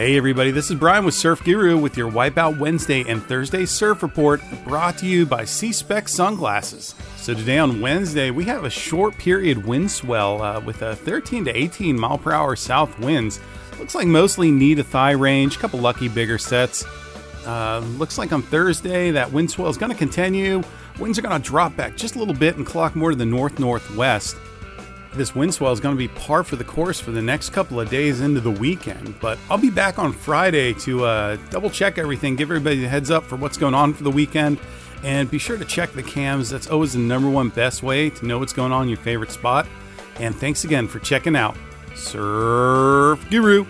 Hey, everybody, this is Brian with Surf Guru with your Wipeout Wednesday and Thursday Surf Report brought to you by Sea Specs Sunglasses. So, today on Wednesday, we have a short period wind swell uh, with a 13 to 18 mile per hour south winds. Looks like mostly knee to thigh range, A couple lucky bigger sets. Uh, looks like on Thursday, that wind swell is going to continue. Winds are going to drop back just a little bit and clock more to the north northwest this wind swell is going to be par for the course for the next couple of days into the weekend. But I'll be back on Friday to uh, double check everything, give everybody a heads up for what's going on for the weekend, and be sure to check the cams. That's always the number one best way to know what's going on in your favorite spot. And thanks again for checking out Surf Guru.